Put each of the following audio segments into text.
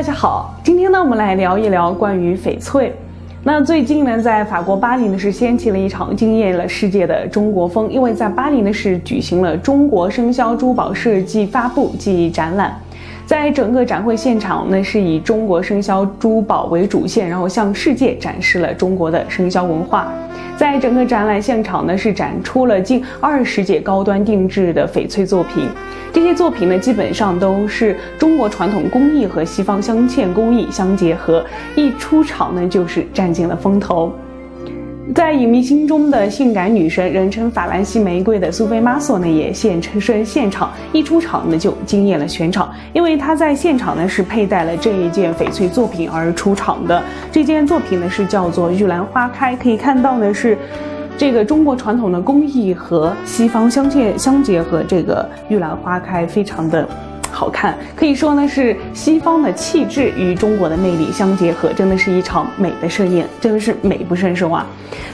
大家好，今天呢，我们来聊一聊关于翡翠。那最近呢，在法国巴黎呢是掀起了一场惊艳了世界的中国风，因为在巴黎呢是举行了中国生肖珠宝设计发布暨展览。在整个展会现场呢，是以中国生肖珠宝为主线，然后向世界展示了中国的生肖文化。在整个展览现场呢，是展出了近二十件高端定制的翡翠作品。这些作品呢，基本上都是中国传统工艺和西方镶嵌工艺相结合，一出场呢就是占尽了风头。在影迷心中的性感女神，人称“法兰西玫瑰”的苏菲玛索呢，也现身现场，一出场呢就惊艳了全场，因为她在现场呢是佩戴了这一件翡翠作品而出场的。这件作品呢是叫做“玉兰花开”，可以看到呢是这个中国传统的工艺和西方相结相结合，这个玉兰花开非常的。好看，可以说呢是西方的气质与中国的魅力相结合，真的是一场美的盛宴，真的是美不胜收啊。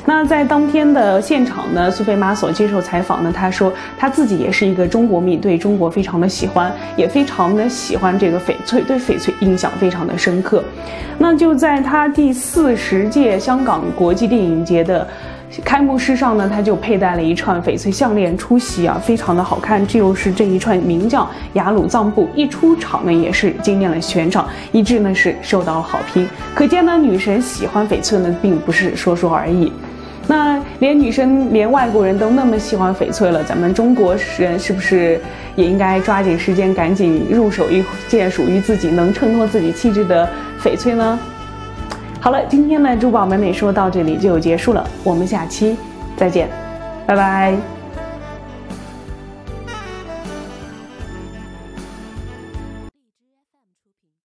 那在当天的现场呢，苏菲玛索接受采访呢，她说她自己也是一个中国迷，对中国非常的喜欢，也非常的喜欢这个翡翠，对翡翠印象非常的深刻。那就在她第四十届香港国际电影节的。开幕式上呢，他就佩戴了一串翡翠项链出席啊，非常的好看。这就是这一串名叫雅鲁藏布，一出场呢也是惊艳了全场，一致呢是受到了好评。可见呢，女神喜欢翡翠呢，并不是说说而已。那连女生连外国人都那么喜欢翡翠了，咱们中国人是不是也应该抓紧时间，赶紧入手一件属于自己能衬托自己气质的翡翠呢？好了，今天的珠宝美美说到这里就结束了，我们下期再见，拜拜。